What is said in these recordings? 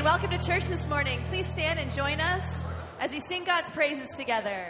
and welcome to church this morning. Please stand and join us as we sing God's praises together.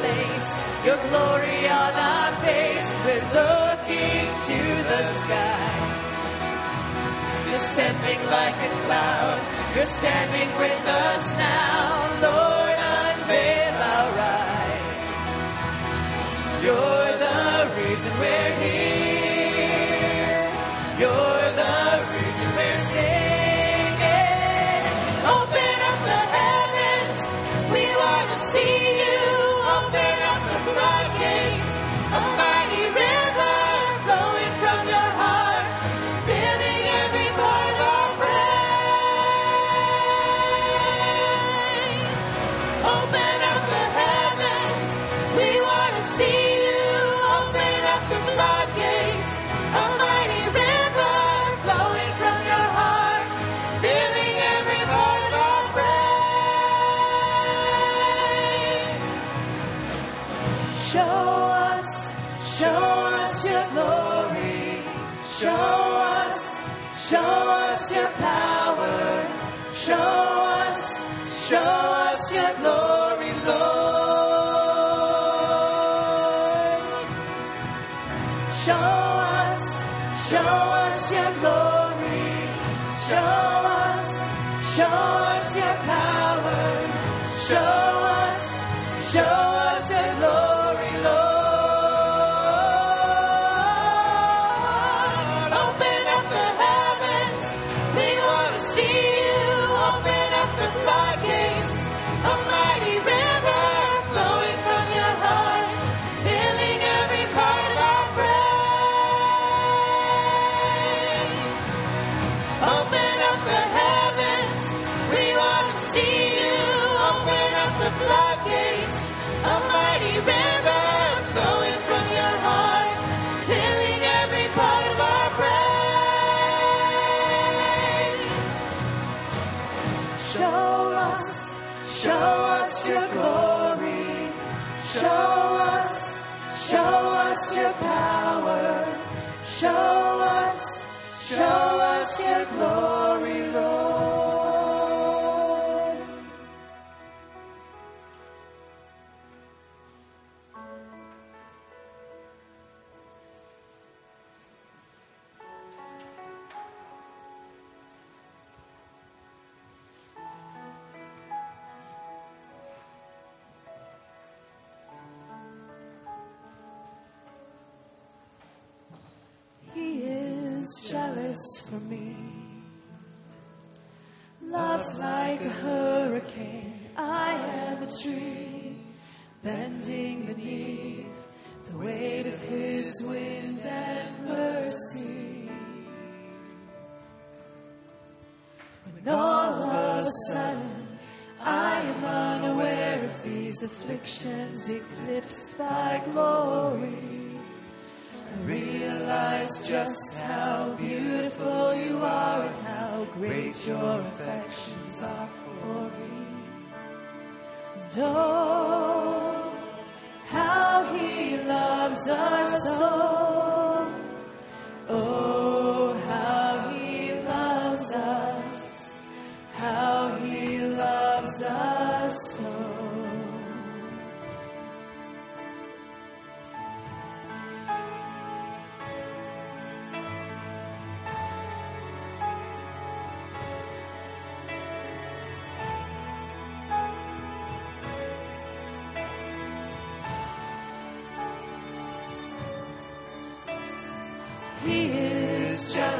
place. Your glory on our face. We're looking to the sky. Descending like a cloud. You're standing with us now, Lord.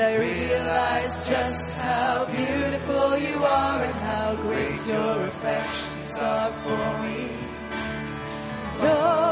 and I realize just how beautiful you are and how great your affections are for me. Don't.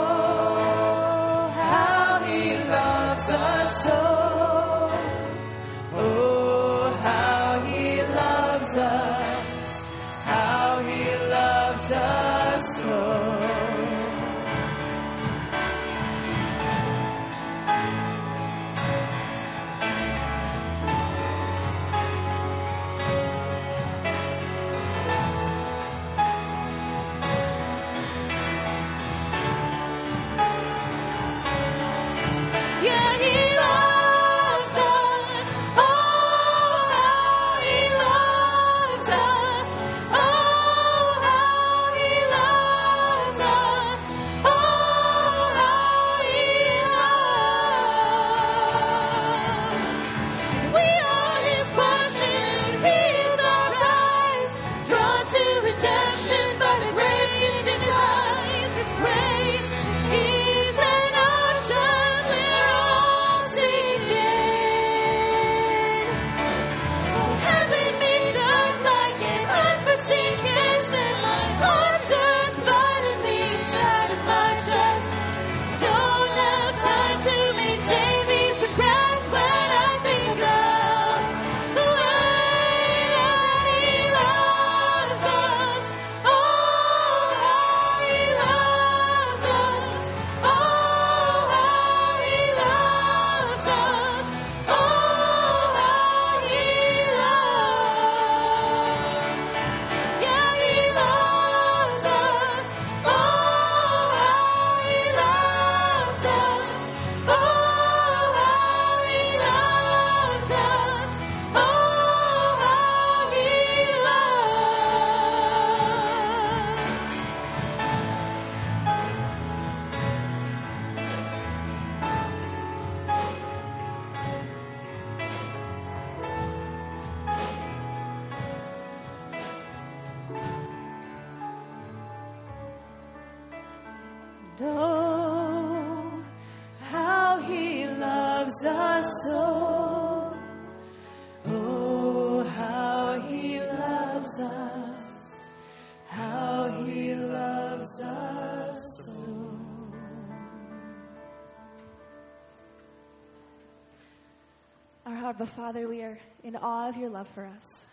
Abba Father, we are in awe of your love for us.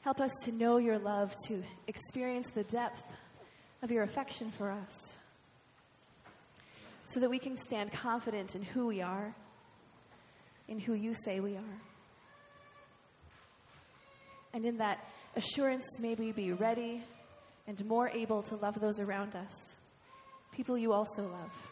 Help us to know your love, to experience the depth of your affection for us, so that we can stand confident in who we are, in who you say we are. And in that assurance, may we be ready and more able to love those around us, people you also love.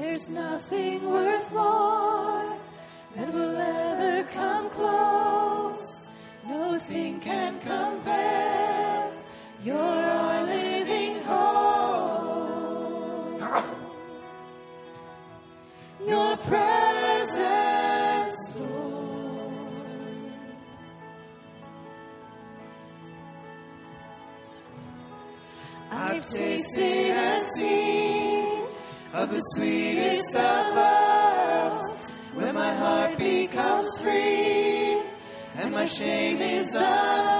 There's nothing worth the sweetest of loves, when my heart becomes free and my shame is undone.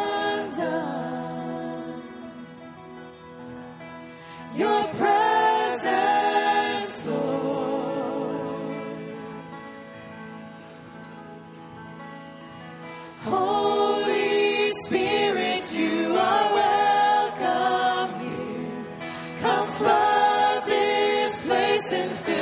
Place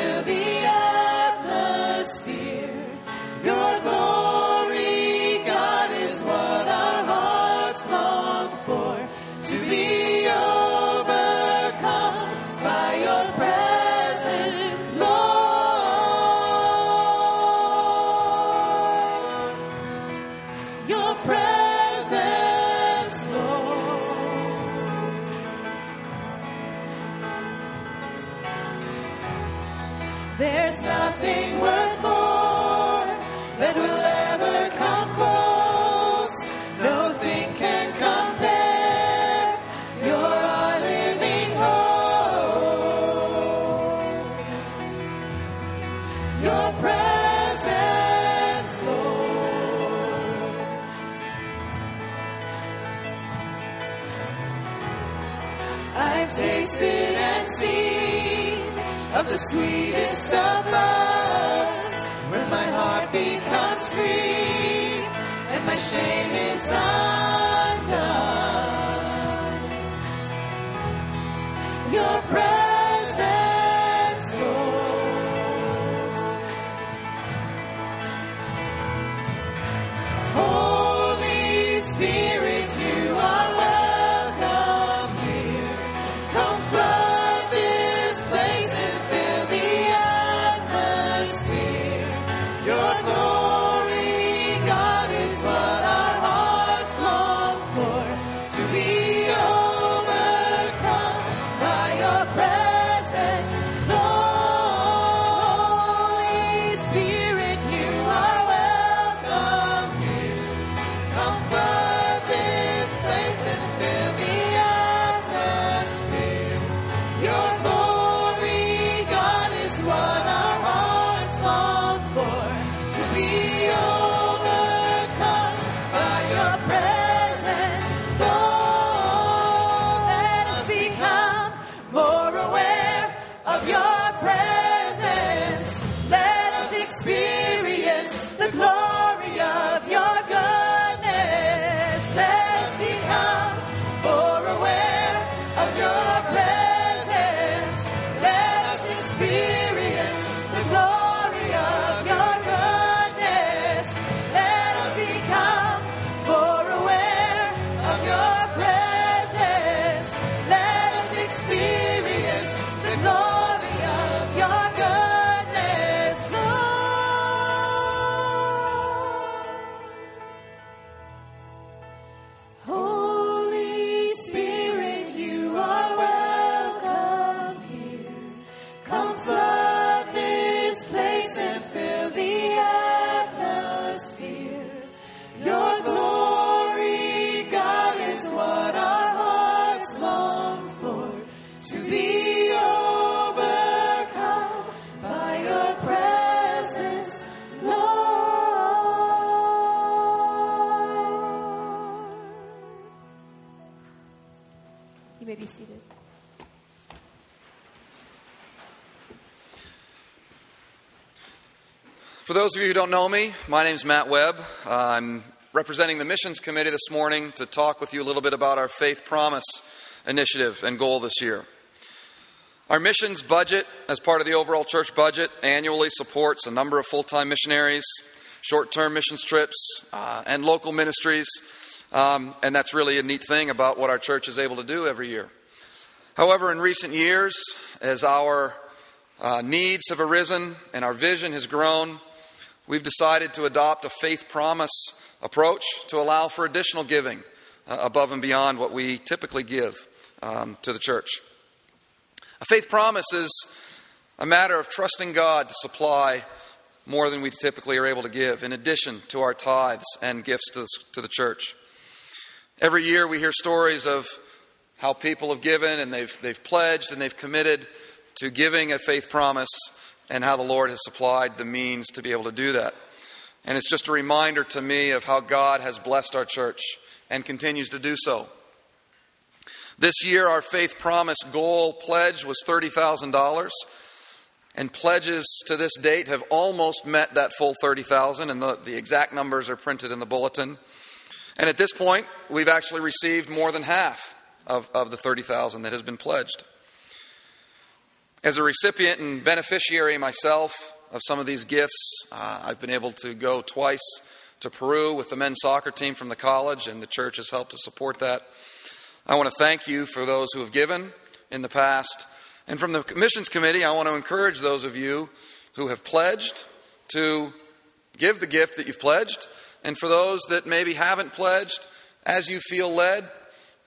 sweetest of loves, when my heart becomes free and my shame those of you who don't know me, my name is Matt Webb. Uh, I'm representing the Missions Committee this morning to talk with you a little bit about our Faith Promise initiative and goal this year. Our missions budget, as part of the overall church budget, annually supports a number of full time missionaries, short term missions trips, uh, and local ministries. Um, and that's really a neat thing about what our church is able to do every year. However, in recent years, as our uh, needs have arisen and our vision has grown, we've decided to adopt a faith promise approach to allow for additional giving uh, above and beyond what we typically give um, to the church. A faith promise is a matter of trusting God to supply more than we typically are able to give, in addition to our tithes and gifts to the, to the church. Every year we hear stories of how people have given and they've, they've pledged and they've committed to giving a faith promise and how the Lord has supplied the means to be able to do that. And it's just a reminder to me of how God has blessed our church and continues to do so. This year, our faith promise goal pledge was $30,000. And pledges to this date have almost met that full 30,000, and the, the exact numbers are printed in the bulletin. And at this point, we've actually received more than half of, of the 30,000 that has been pledged. As a recipient and beneficiary myself of some of these gifts, uh, I've been able to go twice to Peru with the men's soccer team from the college, and the church has helped to support that. I want to thank you for those who have given in the past. And from the missions committee, I want to encourage those of you who have pledged to give the gift that you've pledged. And for those that maybe haven't pledged, as you feel led,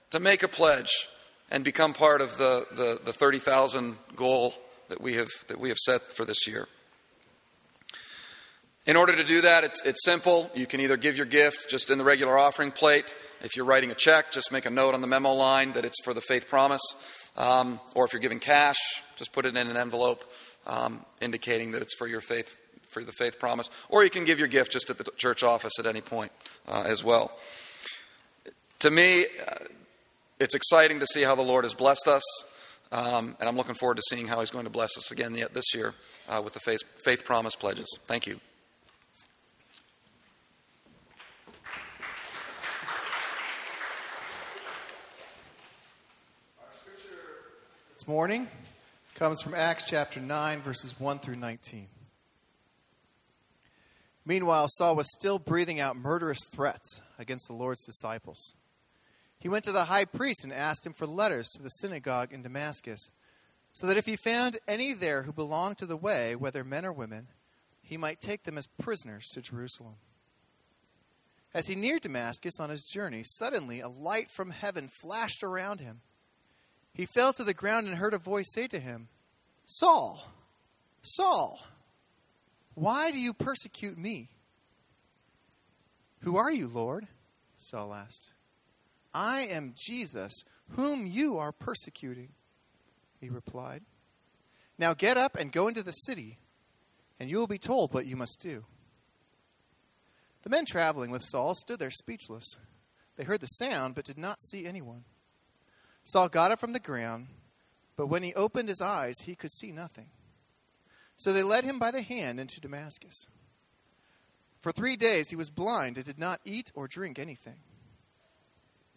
to make a pledge and become part of the, the, the 30,000 goal that we, have, that we have set for this year. In order to do that, it's, it's simple. You can either give your gift just in the regular offering plate. If you're writing a check, just make a note on the memo line that it's for the faith promise. Um, or if you're giving cash, just put it in an envelope um, indicating that it's for your faith, for the faith promise. Or you can give your gift just at the church office at any point uh, as well. To me, uh, it's exciting to see how the Lord has blessed us. Um, and I'm looking forward to seeing how He's going to bless us again this year uh, with the faith, faith promise pledges. Thank you. This morning comes from Acts chapter 9, verses 1 through 19. Meanwhile, Saul was still breathing out murderous threats against the Lord's disciples. He went to the high priest and asked him for letters to the synagogue in Damascus, so that if he found any there who belonged to the way, whether men or women, he might take them as prisoners to Jerusalem. As he neared Damascus on his journey, suddenly a light from heaven flashed around him. He fell to the ground and heard a voice say to him, Saul, Saul, why do you persecute me? Who are you, Lord? Saul asked. I am Jesus, whom you are persecuting, he replied. Now get up and go into the city, and you will be told what you must do. The men traveling with Saul stood there speechless. They heard the sound, but did not see anyone. Saul got up from the ground, but when he opened his eyes, he could see nothing. So they led him by the hand into Damascus. For three days he was blind and did not eat or drink anything.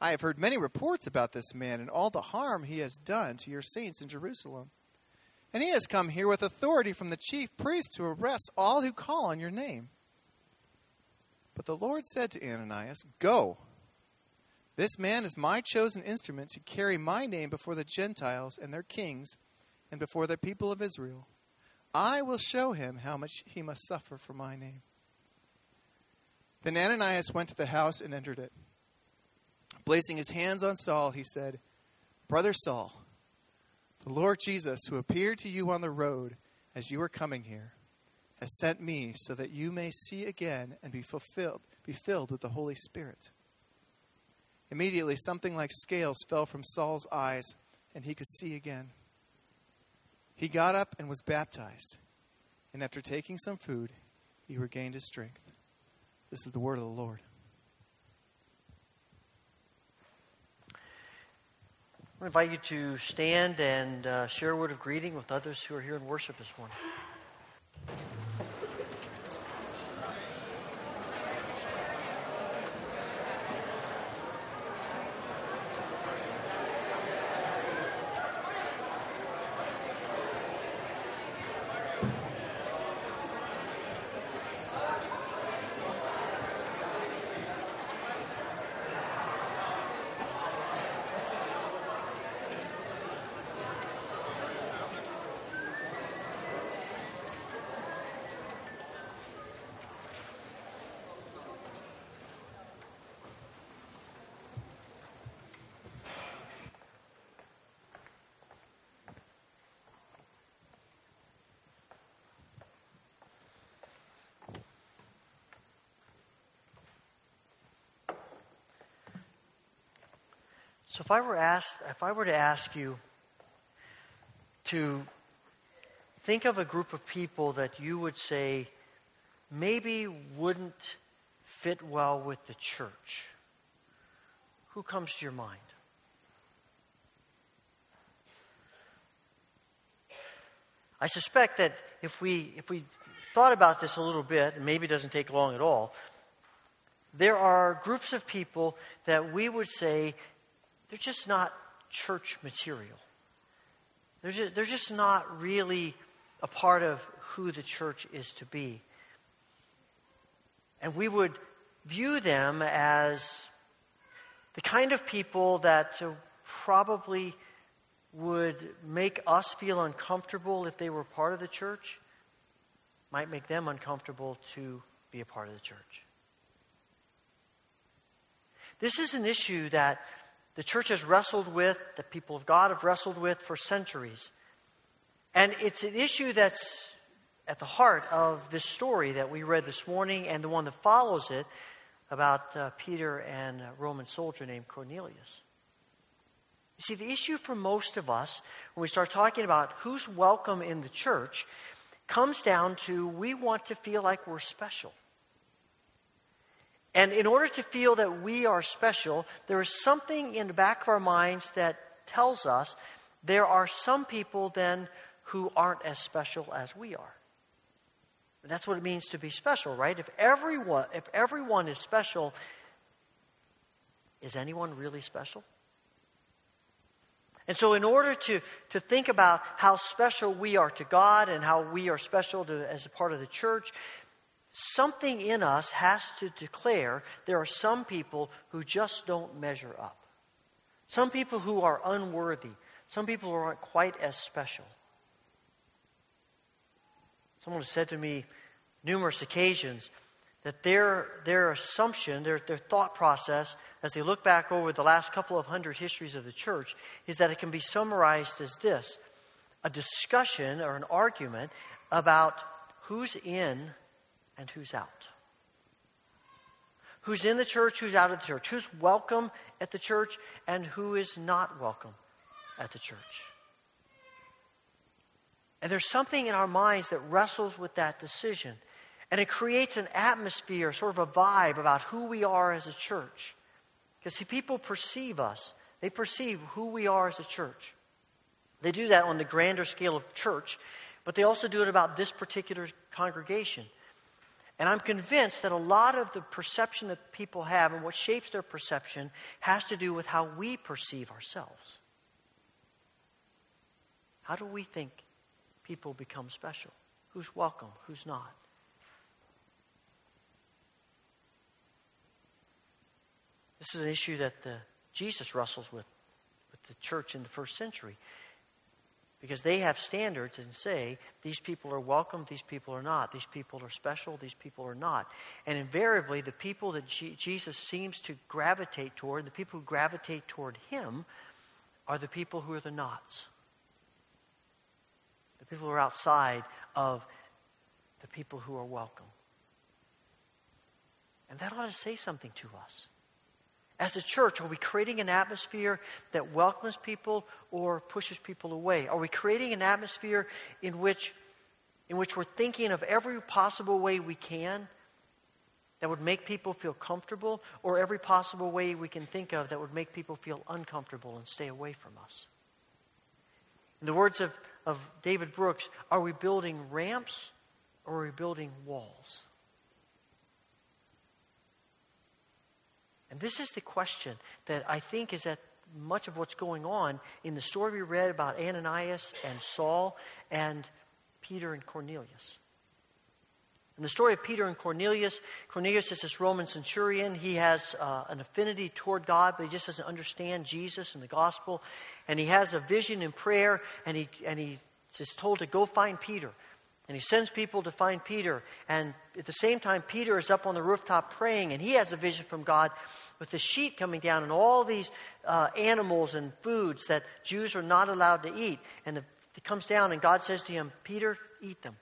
I have heard many reports about this man and all the harm he has done to your saints in Jerusalem. And he has come here with authority from the chief priest to arrest all who call on your name. But the Lord said to Ananias, Go this man is my chosen instrument to carry my name before the Gentiles and their kings and before the people of Israel. I will show him how much he must suffer for my name. Then Ananias went to the house and entered it. Placing his hands on Saul, he said, Brother Saul, The Lord Jesus, who appeared to you on the road as you were coming here, has sent me so that you may see again and be fulfilled, be filled with the Holy Spirit. Immediately, something like scales fell from Saul's eyes, and he could see again. He got up and was baptized, and after taking some food, he regained his strength. This is the word of the Lord. I invite you to stand and uh, share a word of greeting with others who are here in worship this morning. So if I were asked, if I were to ask you to think of a group of people that you would say maybe wouldn't fit well with the church, who comes to your mind? I suspect that if we if we thought about this a little bit, and maybe it doesn't take long at all, there are groups of people that we would say they're just not church material. They're just, they're just not really a part of who the church is to be. And we would view them as the kind of people that uh, probably would make us feel uncomfortable if they were part of the church, might make them uncomfortable to be a part of the church. This is an issue that the church has wrestled with, the people of God have wrestled with for centuries. And it's an issue that's at the heart of this story that we read this morning and the one that follows it about uh, Peter and a Roman soldier named Cornelius. You see, the issue for most of us, when we start talking about who's welcome in the church, comes down to we want to feel like we're special. And in order to feel that we are special, there is something in the back of our minds that tells us there are some people then who aren't as special as we are. And that's what it means to be special, right? If everyone, if everyone is special, is anyone really special? And so, in order to, to think about how special we are to God and how we are special to, as a part of the church, something in us has to declare there are some people who just don't measure up. Some people who are unworthy. Some people who aren't quite as special. Someone has said to me numerous occasions that their, their assumption, their, their thought process, as they look back over the last couple of hundred histories of the church, is that it can be summarized as this a discussion or an argument about who's in and who's out. Who's in the church, who's out of the church. Who's welcome at the church, and who is not welcome at the church. And there's something in our minds that wrestles with that decision. And it creates an atmosphere, sort of a vibe about who we are as a church. Because, see, people perceive us, they perceive who we are as a church. They do that on the grander scale of church, but they also do it about this particular congregation. And I'm convinced that a lot of the perception that people have and what shapes their perception has to do with how we perceive ourselves. How do we think people become special? Who's welcome? Who's not? This is an issue that the, Jesus wrestles with with the church in the first century because they have standards and say these people are welcome, these people are not, these people are special, these people are not. And invariably, the people that G- Jesus seems to gravitate toward, the people who gravitate toward him, are the people who are the nots. the people who are outside of the people who are welcome. And that ought to say something to us. As a church, are we creating an atmosphere that welcomes people or pushes people away? Are we creating an atmosphere in which, in which we're thinking of every possible way we can that would make people feel comfortable, or every possible way we can think of that would make people feel uncomfortable and stay away from us? In the words of, of David Brooks, are we building ramps or are we building walls? And this is the question that I think is at much of what's going on in the story we read about Ananias and Saul and Peter and Cornelius. In the story of Peter and Cornelius, Cornelius is this Roman centurion. He has uh, an affinity toward God, but he just doesn't understand Jesus and the gospel. And he has a vision in prayer, and he, and he is told to go find Peter. And he sends people to find Peter. And at the same time, Peter is up on the rooftop praying, and he has a vision from God with the sheet coming down and all these uh, animals and foods that Jews are not allowed to eat. And the, it comes down, and God says to him, Peter, eat them.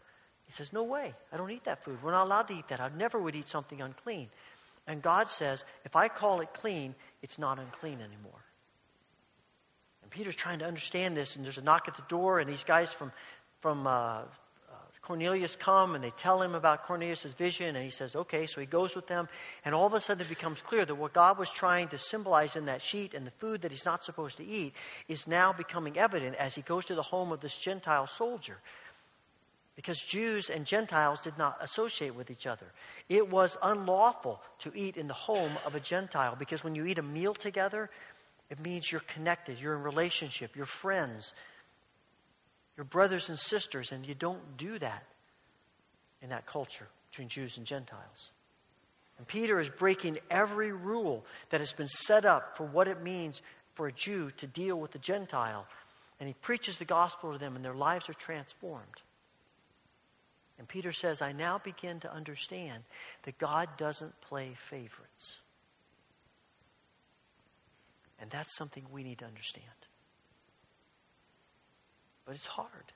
He says, No way. I don't eat that food. We're not allowed to eat that. I never would eat something unclean. And God says, If I call it clean, it's not unclean anymore. And Peter's trying to understand this, and there's a knock at the door, and these guys from, from uh, Cornelius come and they tell him about Cornelius' vision, and he says, okay, so he goes with them. And all of a sudden it becomes clear that what God was trying to symbolize in that sheet and the food that he's not supposed to eat is now becoming evident as he goes to the home of this Gentile soldier. Because Jews and Gentiles did not associate with each other. It was unlawful to eat in the home of a Gentile because when you eat a meal together, it means you're connected, you're in relationship, you're friends your brothers and sisters, and you don't do that in that culture between Jews and Gentiles. And Peter is breaking every rule that has been set up for what it means for a Jew to deal with a Gentile. And he preaches the gospel to them, and their lives are transformed. And Peter says, I now begin to understand that God doesn't play favorites. And that's something we need to understand. But it's hard.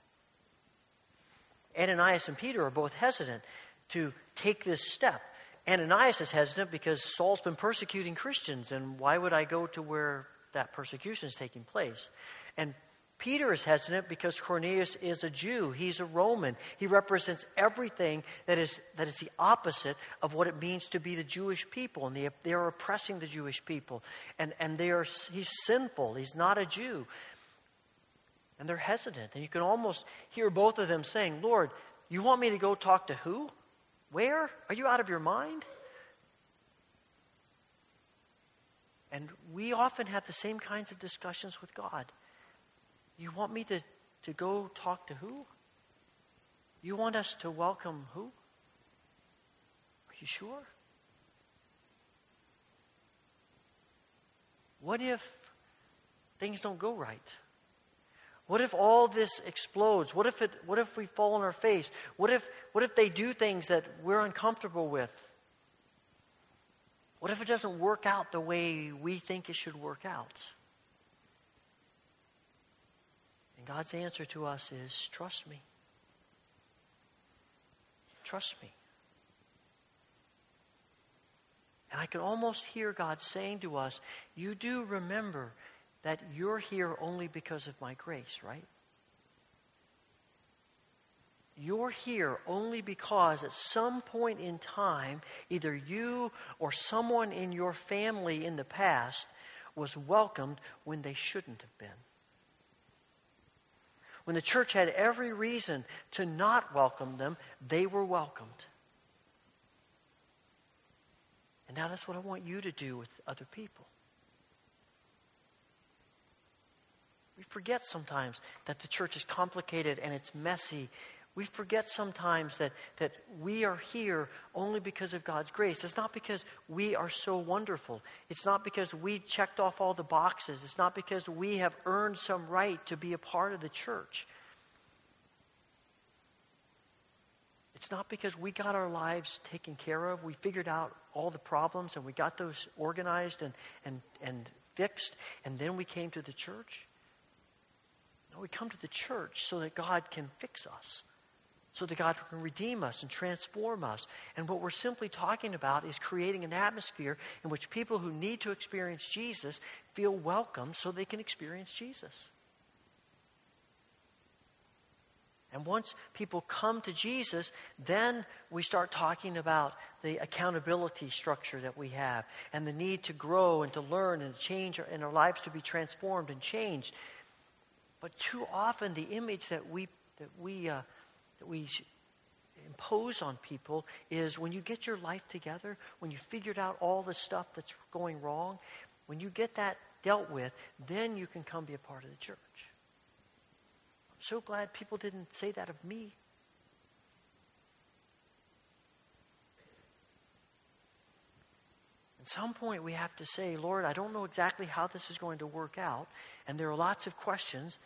Ananias and Peter are both hesitant to take this step. Ananias is hesitant because Saul's been persecuting Christians, and why would I go to where that persecution is taking place? And Peter is hesitant because Cornelius is a Jew. He's a Roman. He represents everything that is, that is the opposite of what it means to be the Jewish people. And they, they are oppressing the Jewish people. And, and they are, he's sinful. He's not a Jew. And they're hesitant. And you can almost hear both of them saying, Lord, you want me to go talk to who? Where? Are you out of your mind? And we often have the same kinds of discussions with God. You want me to, to go talk to who? You want us to welcome who? Are you sure? What if things don't go right? What if all this explodes? What if, it, what if we fall on our face? What if, what if they do things that we're uncomfortable with? What if it doesn't work out the way we think it should work out? And God's answer to us is trust me. Trust me. And I can almost hear God saying to us, You do remember that you're here only because of my grace, right? You're here only because at some point in time, either you or someone in your family in the past was welcomed when they shouldn't have been. When the church had every reason to not welcome them, they were welcomed. And now that's what I want you to do with other people. We forget sometimes that the church is complicated and it's messy. We forget sometimes that, that we are here only because of God's grace. It's not because we are so wonderful. It's not because we checked off all the boxes. It's not because we have earned some right to be a part of the church. It's not because we got our lives taken care of. We figured out all the problems and we got those organized and, and, and fixed, and then we came to the church. We come to the church so that God can fix us, so that God can redeem us and transform us. And what we're simply talking about is creating an atmosphere in which people who need to experience Jesus feel welcome so they can experience Jesus. And once people come to Jesus, then we start talking about the accountability structure that we have and the need to grow and to learn and change and our lives to be transformed and changed. But too often, the image that we, that we, uh, that we impose on people is when you get your life together, when you figured out all the stuff that's going wrong, when you get that dealt with, then you can come be a part of the church so glad people didn't say that of me. At some point, we have to say, Lord, I don't know exactly how this is going to work out, and there are lots of questions,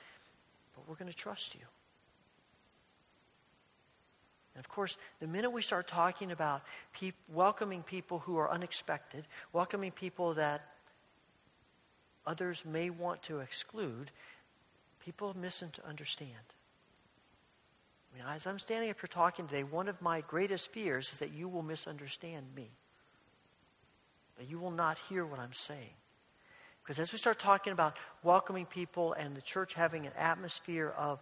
but we're going to trust you. And of course, the minute we start talking about pe- welcoming people who are unexpected, welcoming people that others may want to exclude, People misunderstand. I mean, as I'm standing up here talking today, one of my greatest fears is that you will misunderstand me. You will not hear what I'm saying. Because as we start talking about welcoming people and the church having an atmosphere of,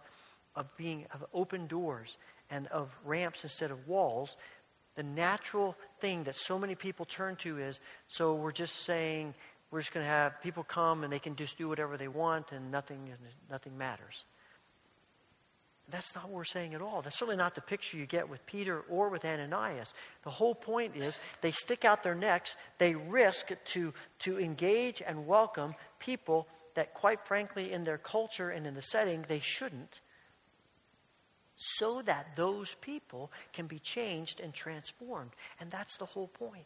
of being of open doors and of ramps instead of walls, the natural thing that so many people turn to is so we're just saying we're just going to have people come and they can just do whatever they want and nothing, nothing matters. That's not what we're saying at all. That's certainly not the picture you get with Peter or with Ananias. The whole point is they stick out their necks, they risk to, to engage and welcome people that, quite frankly, in their culture and in the setting, they shouldn't, so that those people can be changed and transformed. And that's the whole point.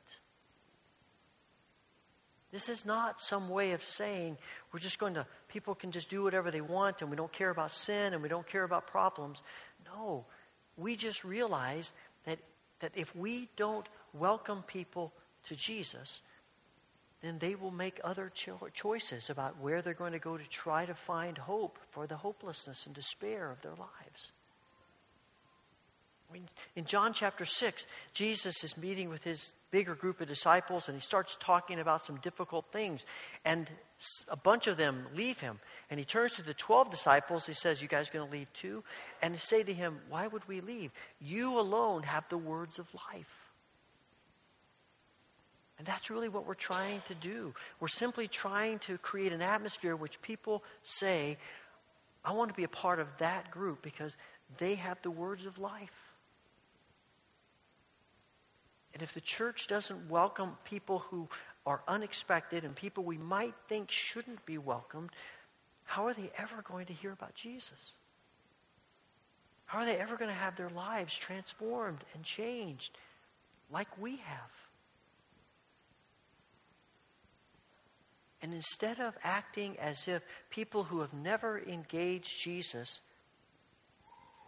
This is not some way of saying we're just going to, people can just do whatever they want and we don't care about sin and we don't care about problems. No, we just realize that, that if we don't welcome people to Jesus, then they will make other cho- choices about where they're going to go to try to find hope for the hopelessness and despair of their lives. In John chapter 6, Jesus is meeting with his bigger group of disciples and he starts talking about some difficult things. And a bunch of them leave him. And he turns to the 12 disciples. He says, You guys going to leave too? And they say to him, Why would we leave? You alone have the words of life. And that's really what we're trying to do. We're simply trying to create an atmosphere which people say, I want to be a part of that group because they have the words of life. And if the church doesn't welcome people who are unexpected and people we might think shouldn't be welcomed, how are they ever going to hear about Jesus? How are they ever going to have their lives transformed and changed like we have? And instead of acting as if people who have never engaged Jesus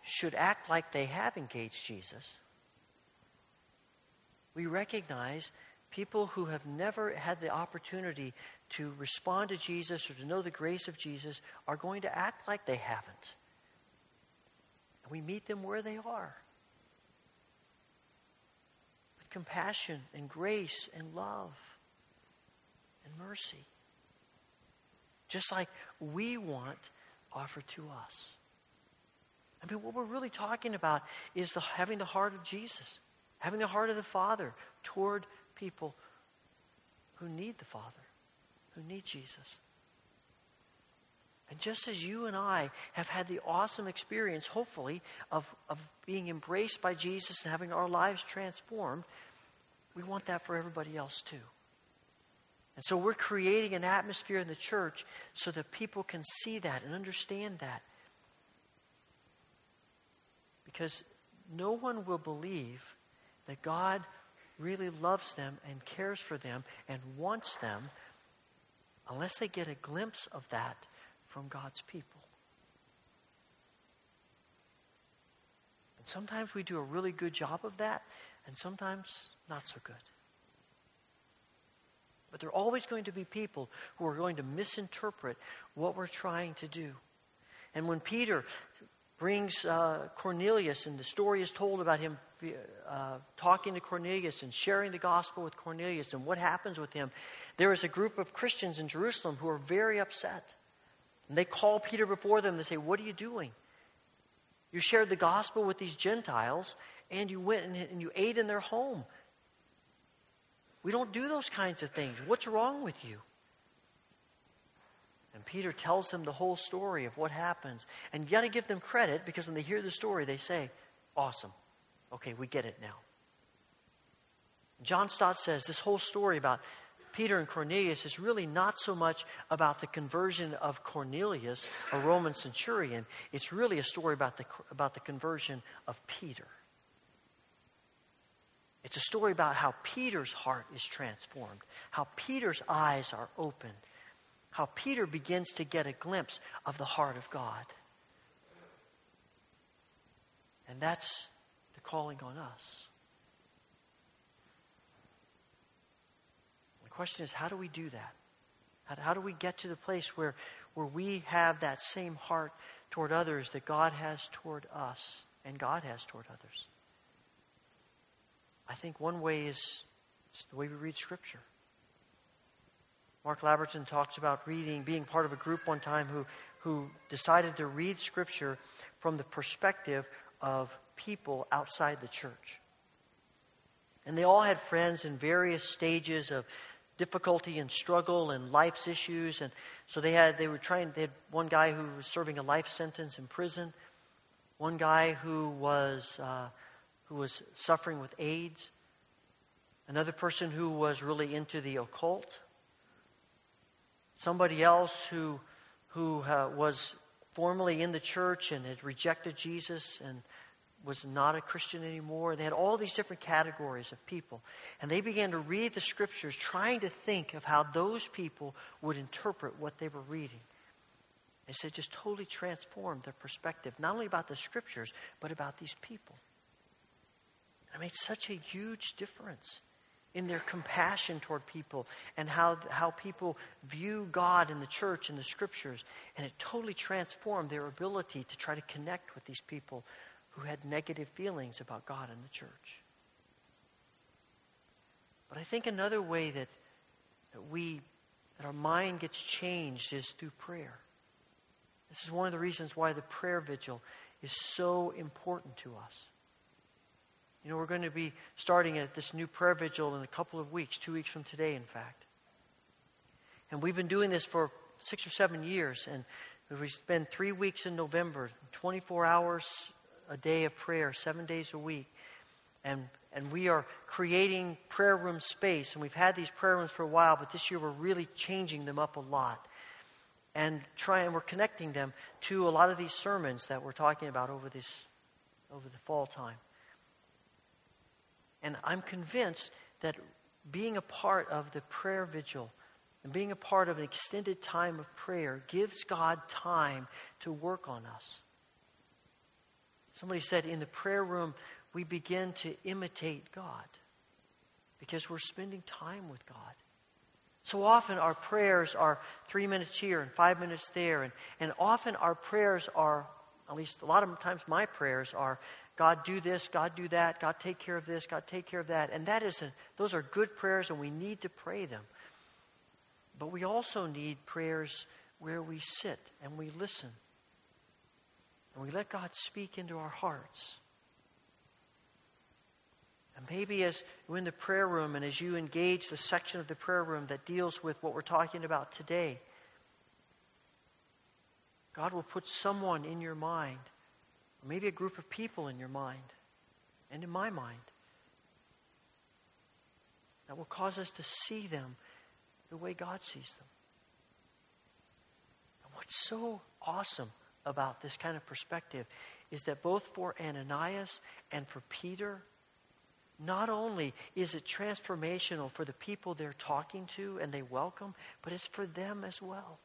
should act like they have engaged Jesus, we recognize people who have never had the opportunity to respond to Jesus or to know the grace of Jesus are going to act like they haven't. And we meet them where they are with compassion and grace and love and mercy. Just like we want offered to us. I mean, what we're really talking about is the, having the heart of Jesus having the heart of the Father toward people who need the Father, who need Jesus. And just as you and I have had the awesome experience, hopefully, of, of being embraced by Jesus and having our lives transformed, we want that for everybody else too. And so we're creating an atmosphere in the church so that people can see that and understand that. Because no one will believe that God really loves them and cares for them and wants them unless they get a glimpse of that from God's people. And sometimes we do a really good job of that, and sometimes not so good. But there are always going to be people who are going to misinterpret what we're trying to do. And when Peter brings uh, Cornelius, and the story is told about him uh, talking to Cornelius and sharing the gospel with Cornelius and what happens with him, there is a group of Christians in Jerusalem who are very upset. And they call Peter before them. They say, What are you doing? You shared the gospel with these Gentiles, and you went and you ate in their home. We don't do those kinds of things. What's wrong with you? Peter tells them the whole story of what happens. And you got to give them credit because when they hear the story, they say, Awesome. Okay, we get it now. John Stott says this whole story about Peter and Cornelius is really not so much about the conversion of Cornelius, a Roman centurion. It's really a story about the, about the conversion of Peter. It's a story about how Peter's heart is transformed, how Peter's eyes are opened, how Peter begins to get a glimpse of the heart of God. And that's the calling on us. The question is how do we do that? How, how do we get to the place where, where we have that same heart toward others that God has toward us and God has toward others? I think one way is the way we read Scripture. Mark Labberton talks about reading, being part of a group one time who, who decided to read Scripture from the perspective of people outside the church. And they all had friends in various stages of difficulty and struggle and life's issues. And so they had, they were trying, they had one guy who was serving a life sentence in prison, one guy who was, uh, who was suffering with AIDS, another person who was really into the occult, somebody else who, who uh, was formerly in the church and had rejected Jesus and was not a Christian anymore. They had all these different categories of people. And they began to read the scriptures, trying to think of how those people would interpret what they were reading. They said just totally transformed their perspective, not only about the scriptures, but about these people. It made such a huge difference in their compassion toward people and how, how people view God and the church and the scriptures. And it totally transformed their ability to try to connect with these people who had negative feelings about God and the church. But I think another way that, that we that our mind gets changed is through prayer. This is one of the reasons why the prayer vigil is so important to us. You know, we're going to be starting at this new prayer vigil in a couple of weeks, two weeks from today, in fact. And we've been doing this for six or seven years, and we spend three weeks in November, 24 hours a day of prayer, seven days a week. And, and we are creating prayer room space. And we've had these prayer rooms for a while, but this year we're really changing them up a lot. And trying, we're connecting them to a lot of these sermons that we're talking about over this over the fall time. And I'm convinced that being a part of the prayer vigil and being a part of an extended time of prayer gives God time to work on us. Somebody said in the prayer room, we begin to imitate God because we're spending time with God. So often our prayers are three minutes here and five minutes there, and, and often our prayers are, at least a lot of times my prayers are, God do this, God do that, God take care of this, God take care of that. And that is a, those are good prayers and we need to pray them. But we also need prayers where we sit and we listen and we let God speak into our hearts. And maybe as you're in the prayer room and as you engage the section of the prayer room that deals with what we're talking about today, God will put someone in your mind, or maybe a group of people in your mind, and in my mind, that will cause us to see them the way God sees them. And what's so awesome about this kind of perspective is that both for Ananias and for Peter, not only is it transformational for the people they're talking to and they welcome, but it's for them as well.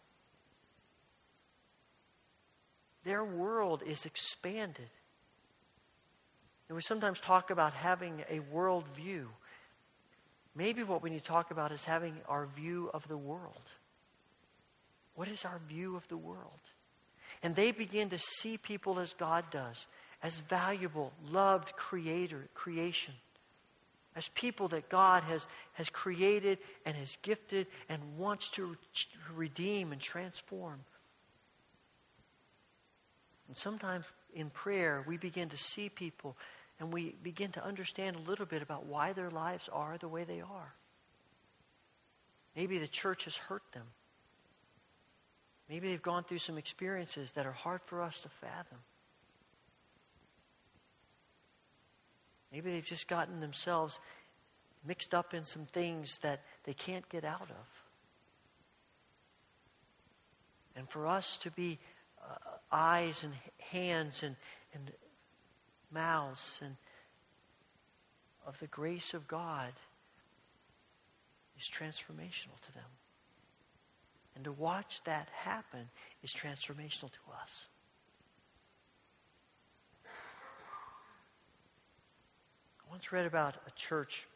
Their world is expanded. And we sometimes talk about having a world view. Maybe what we need to talk about is having our view of the world. What is our view of the world? And they begin to see people as God does, as valuable, loved creator, creation, as people that God has, has created and has gifted and wants to redeem and transform. And sometimes in prayer, we begin to see people and we begin to understand a little bit about why their lives are the way they are. Maybe the church has hurt them. Maybe they've gone through some experiences that are hard for us to fathom. Maybe they've just gotten themselves mixed up in some things that they can't get out of. And for us to be eyes and hands and, and mouths and of the grace of God is transformational to them. And to watch that happen is transformational to us. I once read about a church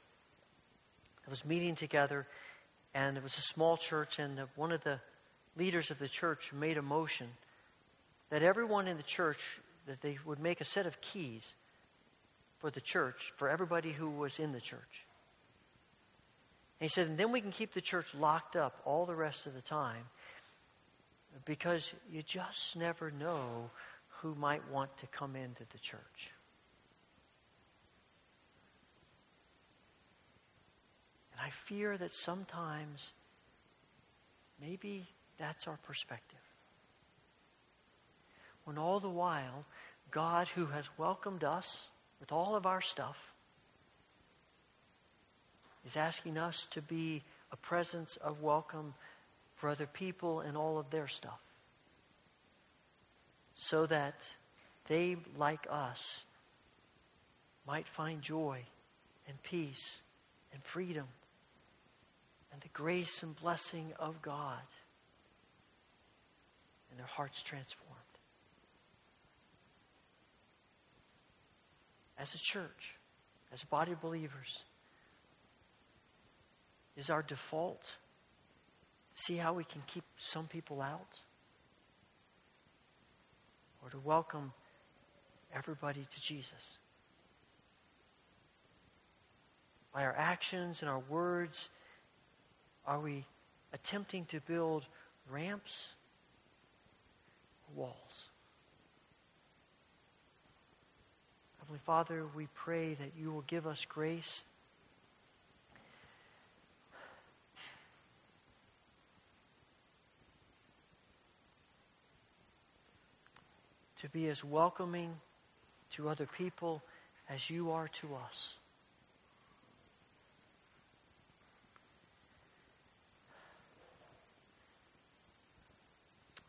that was meeting together, and it was a small church, and one of the leaders of the church made a motion that everyone in the church that they would make a set of keys for the church for everybody who was in the church. And he said, and then we can keep the church locked up all the rest of the time because you just never know who might want to come into the church. And I fear that sometimes maybe that's our perspective. When all the while, God, who has welcomed us with all of our stuff, is asking us to be a presence of welcome for other people and all of their stuff. So that they, like us, might find joy and peace and freedom and the grace and blessing of God and their hearts transformed. As a church, as a body of believers, is our default. See how we can keep some people out? Or to welcome everybody to Jesus? By our actions and our words, are we attempting to build ramps or walls? Heavenly Father, we pray that you will give us grace to be as welcoming to other people as you are to us.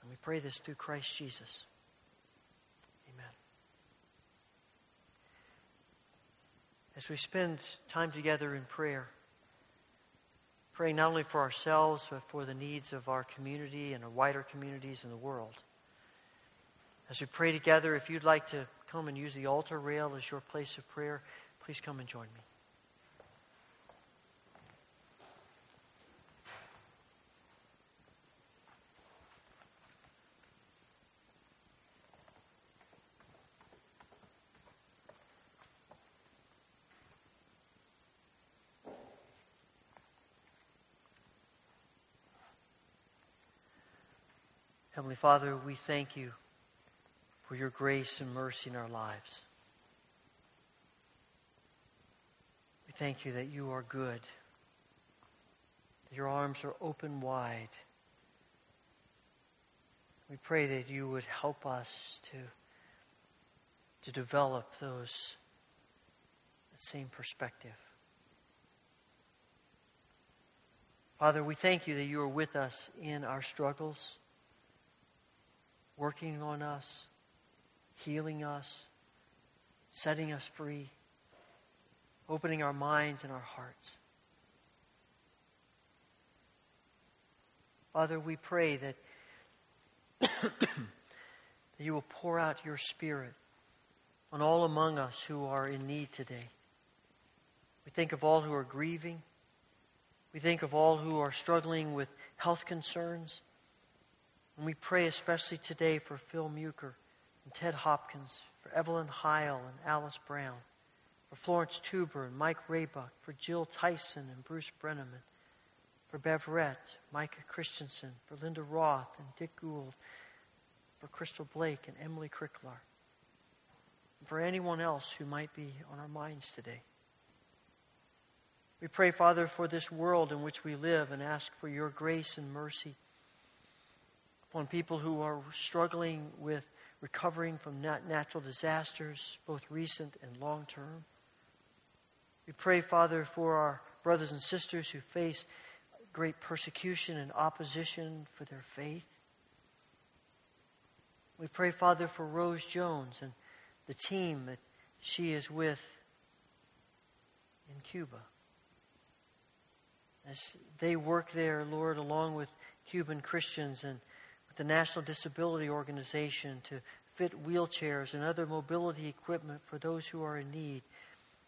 And we pray this through Christ Jesus. Amen. As we spend time together in prayer, praying not only for ourselves, but for the needs of our community and our wider communities in the world. As we pray together, if you'd like to come and use the altar rail as your place of prayer, please come and join me. Father, we thank you for your grace and mercy in our lives. We thank you that you are good, your arms are open wide. We pray that you would help us to, to develop those that same perspective. Father, we thank you that you are with us in our struggles, working on us healing us, setting us free, opening our minds and our hearts. Father, we pray that, you will pour out your Spirit on all among us who are in need today. We think of all who are grieving. We think of all who are struggling with health concerns. And we pray especially today for Phil Muker and Ted Hopkins, for Evelyn Heil and Alice Brown, for Florence Tuber and Mike Raybuck, for Jill Tyson and Bruce Brenneman, for Beverett, Micah Christensen, for Linda Roth and Dick Gould, for Crystal Blake and Emily Cricklar, and for anyone else who might be on our minds today. We pray, Father, for this world in which we live and ask for your grace and mercy upon people who are struggling with recovering from natural disasters, both recent and long term. We pray, Father, for our brothers and sisters who face great persecution and opposition for their faith. We pray, Father, for Rose Jones and the team that she is with in Cuba. As they work there, Lord, along with Cuban Christians and the National Disability Organization to fit wheelchairs and other mobility equipment for those who are in need,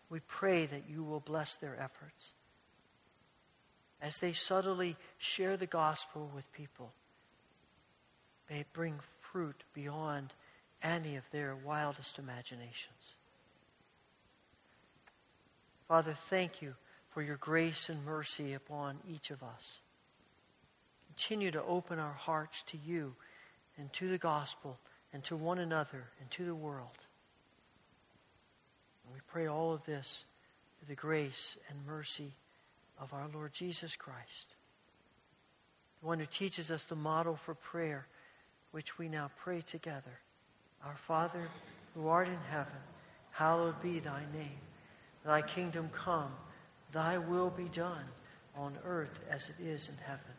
we pray that you will bless their efforts. As they subtly share the gospel with people, may it bring fruit beyond any of their wildest imaginations. Father, thank you for your grace and mercy upon each of us. Continue to open our hearts to you and to the gospel and to one another and to the world. And we pray all of this through the grace and mercy of our Lord Jesus Christ, the one who teaches us the model for prayer which we now pray together. Our Father, who art in heaven, hallowed be thy name. Thy kingdom come, thy will be done on earth as it is in heaven.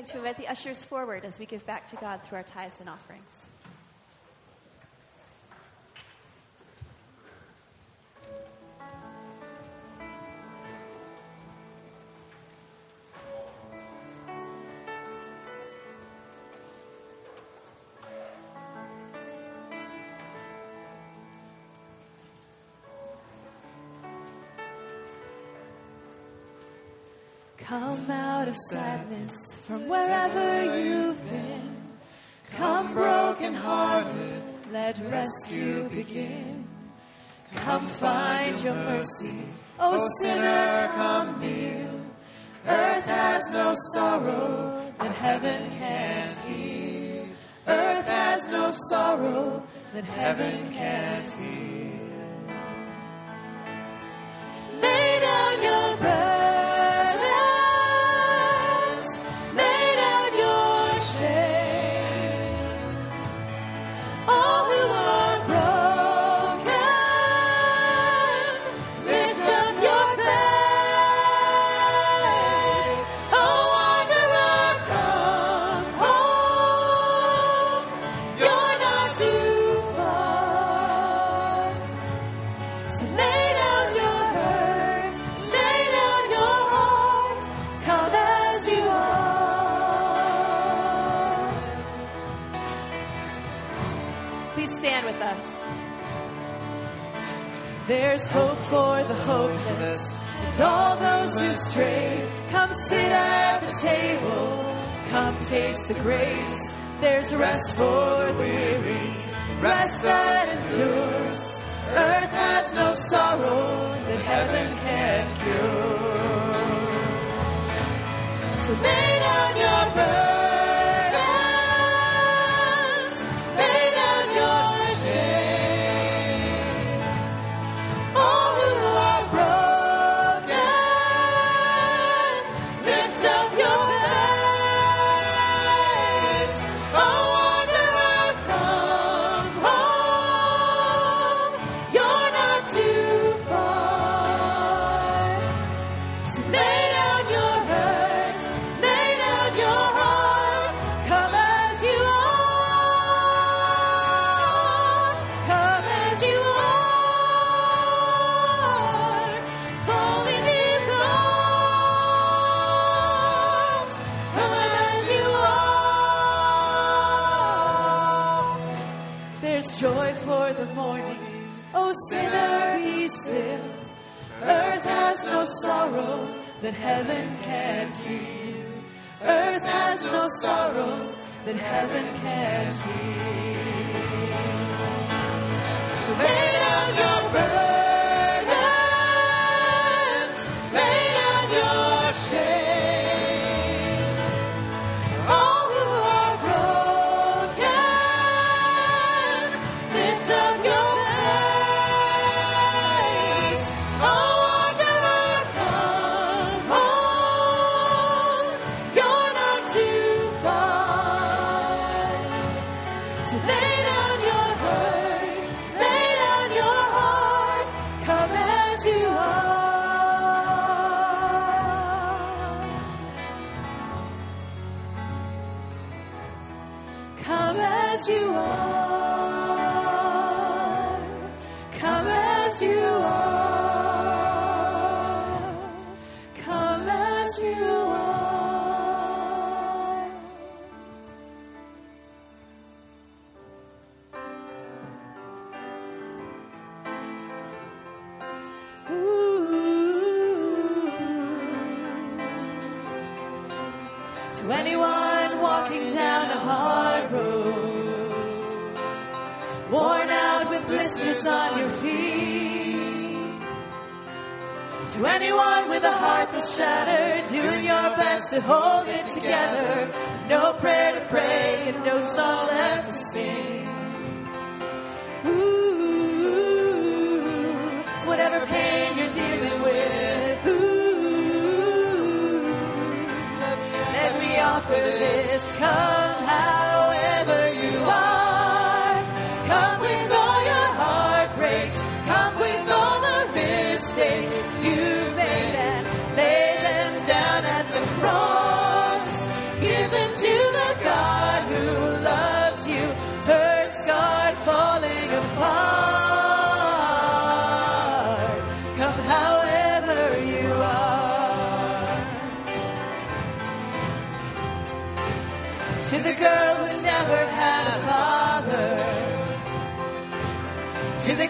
Like to invite the ushers forward as we give back to God through our tithes and offerings. Come out of sadness from wherever you've been. Come broken hearted, let rescue begin. Come find your mercy, O sinner, come kneel. Earth has no sorrow that heaven can't heal. Earth has no sorrow that heaven can't heal. There's hope for the hopeless and all those who stray. Come sit at the table, come taste the grace. There's rest for the weary, rest that endures. Earth has no sorrow that heaven can't cure. So heaven can't heal. Earth has no sorrow that heaven can't heal. So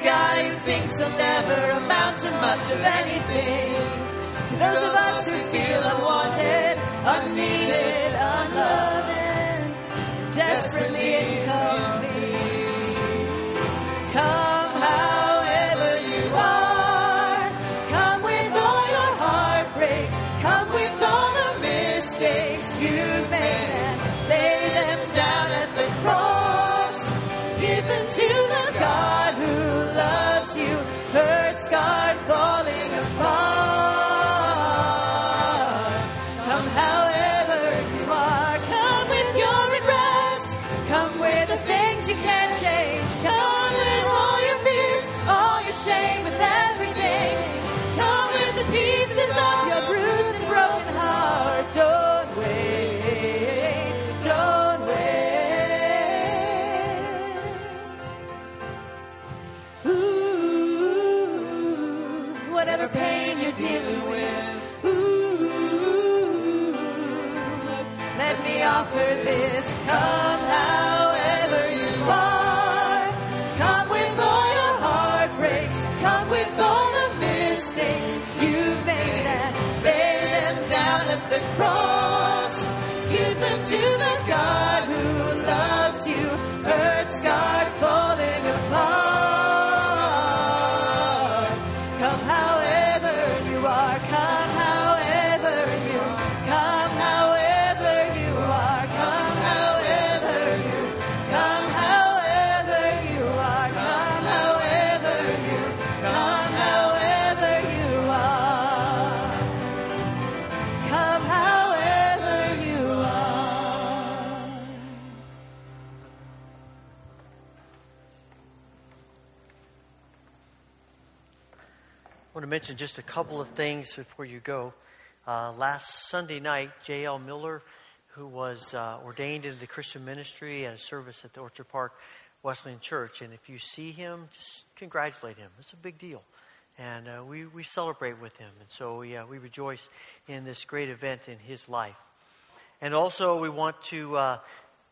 guy who thinks he'll never amount to much of anything. To those of us who feel unwanted, unneeded, unloved, desperately in to the God who mention just a couple of things before you go. Uh, last Sunday night, J.L. Miller, who was uh, ordained into the Christian ministry and a service at the Orchard Park Wesleyan Church, and if you see him, just congratulate him. It's a big deal. And uh, we, we celebrate with him. And so yeah, we rejoice in this great event in his life. And also, we want to uh,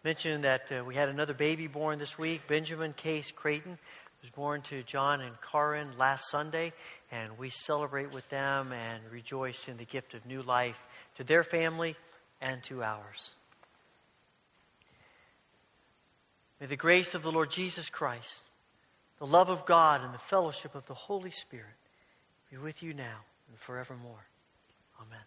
mention that uh, we had another baby born this week, Benjamin Case Creighton was born to John and Karin last Sunday, and we celebrate with them and rejoice in the gift of new life to their family and to ours. May the grace of the Lord Jesus Christ, the love of God, and the fellowship of the Holy Spirit be with you now and forevermore. Amen.